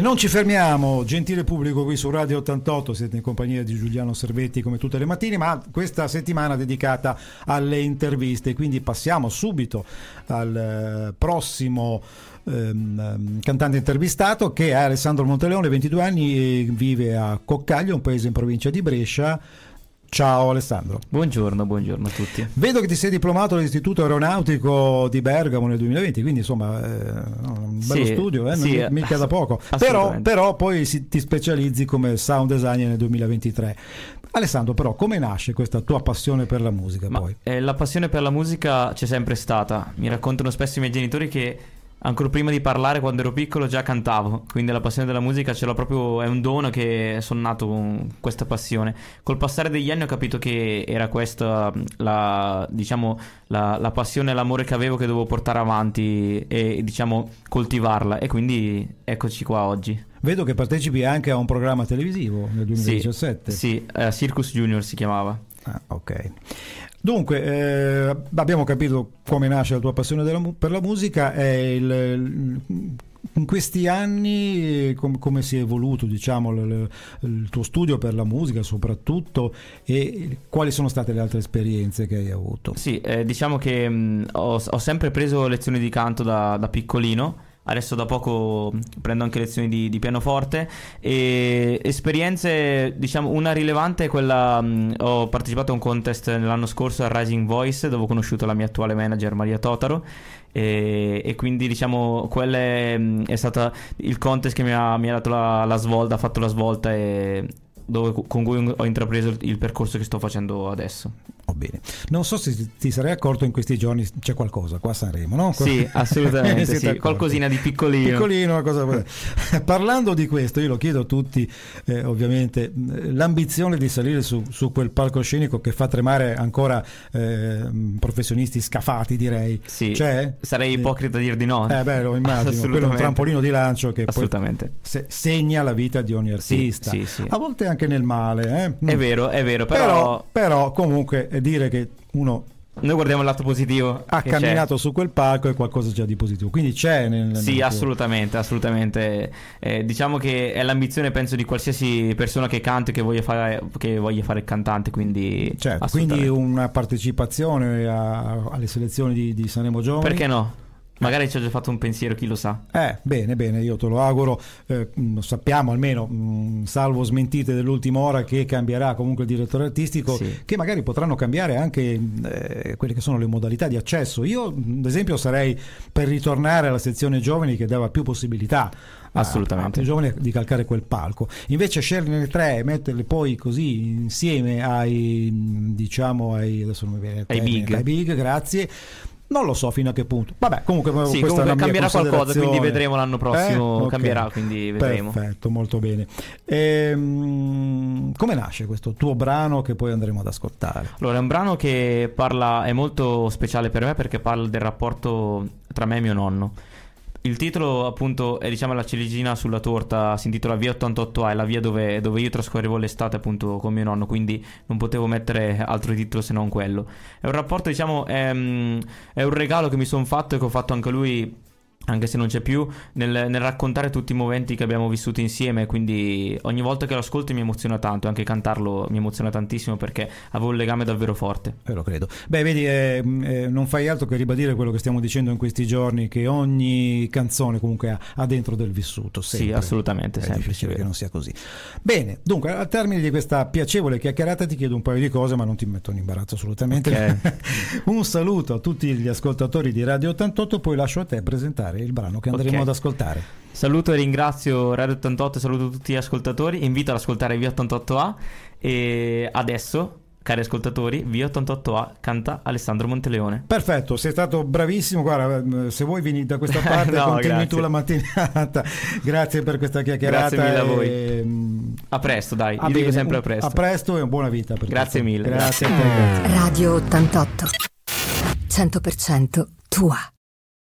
Non ci fermiamo, gentile pubblico qui su Radio 88, siete in compagnia di Giuliano Servetti come tutte le mattine, ma questa settimana dedicata alle interviste, quindi passiamo subito al eh, prossimo ehm, cantante intervistato che è Alessandro Monteleone, 22 anni, vive a Coccaglio, un paese in provincia di Brescia. Ciao Alessandro. Buongiorno, buongiorno a tutti. Vedo che ti sei diplomato all'Istituto Aeronautico di Bergamo nel 2020, quindi insomma eh, un bello Sì, studio, eh, sì, non- mica da poco. Però, però poi si- ti specializzi come sound designer nel 2023. Alessandro, però, come nasce questa tua passione per la musica Ma, eh, la passione per la musica c'è sempre stata. Mi raccontano spesso i miei genitori che ancora prima di parlare, quando ero piccolo, già cantavo. Quindi la passione della musica ce l'ho proprio, è un dono che sono nato con questa passione. Col passare degli anni ho capito che era questa la, diciamo, la, la passione e l'amore che avevo che dovevo portare avanti e, diciamo, coltivarla. E quindi eccoci qua oggi. Vedo che partecipi anche a un programma televisivo nel 2017. Sì, eh, Circus Junior si chiamava. Ah, ok. Dunque, eh, abbiamo capito come nasce la tua passione della per la musica e il- in questi anni eh, com- come si è evoluto diciamo, l- il tuo studio per la musica soprattutto e quali sono state le altre esperienze che hai avuto? Sì, eh, diciamo che mh, ho, ho sempre preso lezioni di canto da, da piccolino. Adesso da poco mh, prendo anche lezioni di, di pianoforte e esperienze, diciamo, una rilevante è quella, mh, ho partecipato a un contest l'anno scorso al Rising Voice dove ho conosciuto la mia attuale manager Maria Totaro e, e quindi diciamo quella è, mh, è stata il contest che mi ha, mi ha dato la, la svolta, ha fatto la svolta e dove, con cui ho intrapreso il percorso che sto facendo adesso. Bene. Non so se ti- sarei accorto in questi giorni c'è qualcosa qua a Sanremo, no? Sì, assolutamente, sì. Qualcosina di piccolino. Piccolino, una cosa... Parlando di questo, io lo chiedo a tutti, eh, ovviamente, l'ambizione di salire su, su quel palcoscenico che fa tremare ancora eh, professionisti scafati, direi. Sì, C'è? sarei Sì. ipocrita a dir di no. Eh beh, lo immagino, quello è un trampolino di lancio che poi Assolutamente. se- segna la vita di ogni Sì, artista. sì, sì. A volte anche nel male, eh? È vero, è vero, però, Però, però comunque eh, dire che uno noi guardiamo il lato positivo. ha che c'è. camminato su quel palco è qualcosa già di positivo. Quindi c'è nel, nel Sì, tuo- assolutamente, assolutamente. Eh, diciamo che è l'ambizione, penso, di qualsiasi persona che canta e che voglia fare, che voglia fare il cantante, quindi... Certo, quindi una partecipazione a- alle selezioni di, di Sanremo Giovani. Perché no? Magari ci ho già fatto un pensiero, chi lo sa. Eh, bene, bene, io te lo auguro, eh, mh, sappiamo almeno, mh, salvo smentite dell'ultima ora, che cambierà comunque il direttore artistico, Sì. che magari potranno cambiare anche eh, quelle che sono le modalità di accesso. Io, mh, ad esempio, sarei per ritornare alla sezione giovani che dava più possibilità. Assolutamente. ai giovani di calcare quel palco invece sceglierne tre e metterle poi così insieme ai diciamo ai Ai big. ai big grazie non lo so fino a che punto. Vabbè, comunque, Sì, comunque cambierà qualcosa, quindi vedremo l'anno prossimo, Eh? Ok. cambierà, quindi vedremo. Perfetto, molto bene. Ehm, come nasce questo tuo brano che poi andremo ad ascoltare? Allora, è un brano che parla, è molto speciale per me perché parla del rapporto tra me e mio nonno. Il titolo, appunto, è diciamo la ciliegina sulla torta, si intitola Via 88A, è la via dove, dove io trascorrevo l'estate appunto con mio nonno, quindi non potevo mettere altro titolo se non quello. È un rapporto, diciamo, è, mm, è un regalo che mi sono fatto e che ho fatto anche a lui anche se non c'è più, nel, nel raccontare tutti i momenti che abbiamo vissuto insieme. Quindi ogni volta che lo ascolto mi emoziona tanto, anche cantarlo mi emoziona tantissimo perché avevo un legame davvero forte. Eh, lo credo. Beh, vedi, eh, eh, non fai altro che ribadire quello che stiamo dicendo in questi giorni, che ogni canzone comunque ha, ha dentro del vissuto. Sì, sempre. assolutamente, È sempre, difficile sì, che non sia così. Bene, dunque, al termine di questa piacevole chiacchierata ti chiedo un paio di cose, ma non ti metto in imbarazzo assolutamente. un saluto a tutti gli ascoltatori di Radio 88, poi lascio a te presentare il brano che andremo Ok. ad ascoltare. Saluto e ringrazio Radio 88 e saluto tutti gli ascoltatori. Invito ad ascoltare Via 88A. E adesso, cari ascoltatori, Via 88A canta Alessandro Monteleone. Perfetto, sei stato bravissimo. Guarda, eh, se vuoi vieni da questa parte, No, continui grazie. tu la mattinata. Grazie per questa chiacchierata. Grazie mille a voi. e, mm, A presto, dai, ah, io dico sempre a presto. A presto e buona vita. Per Grazie tutti. mille. Grazie a te. Grazie. Radio 88. 100% tua.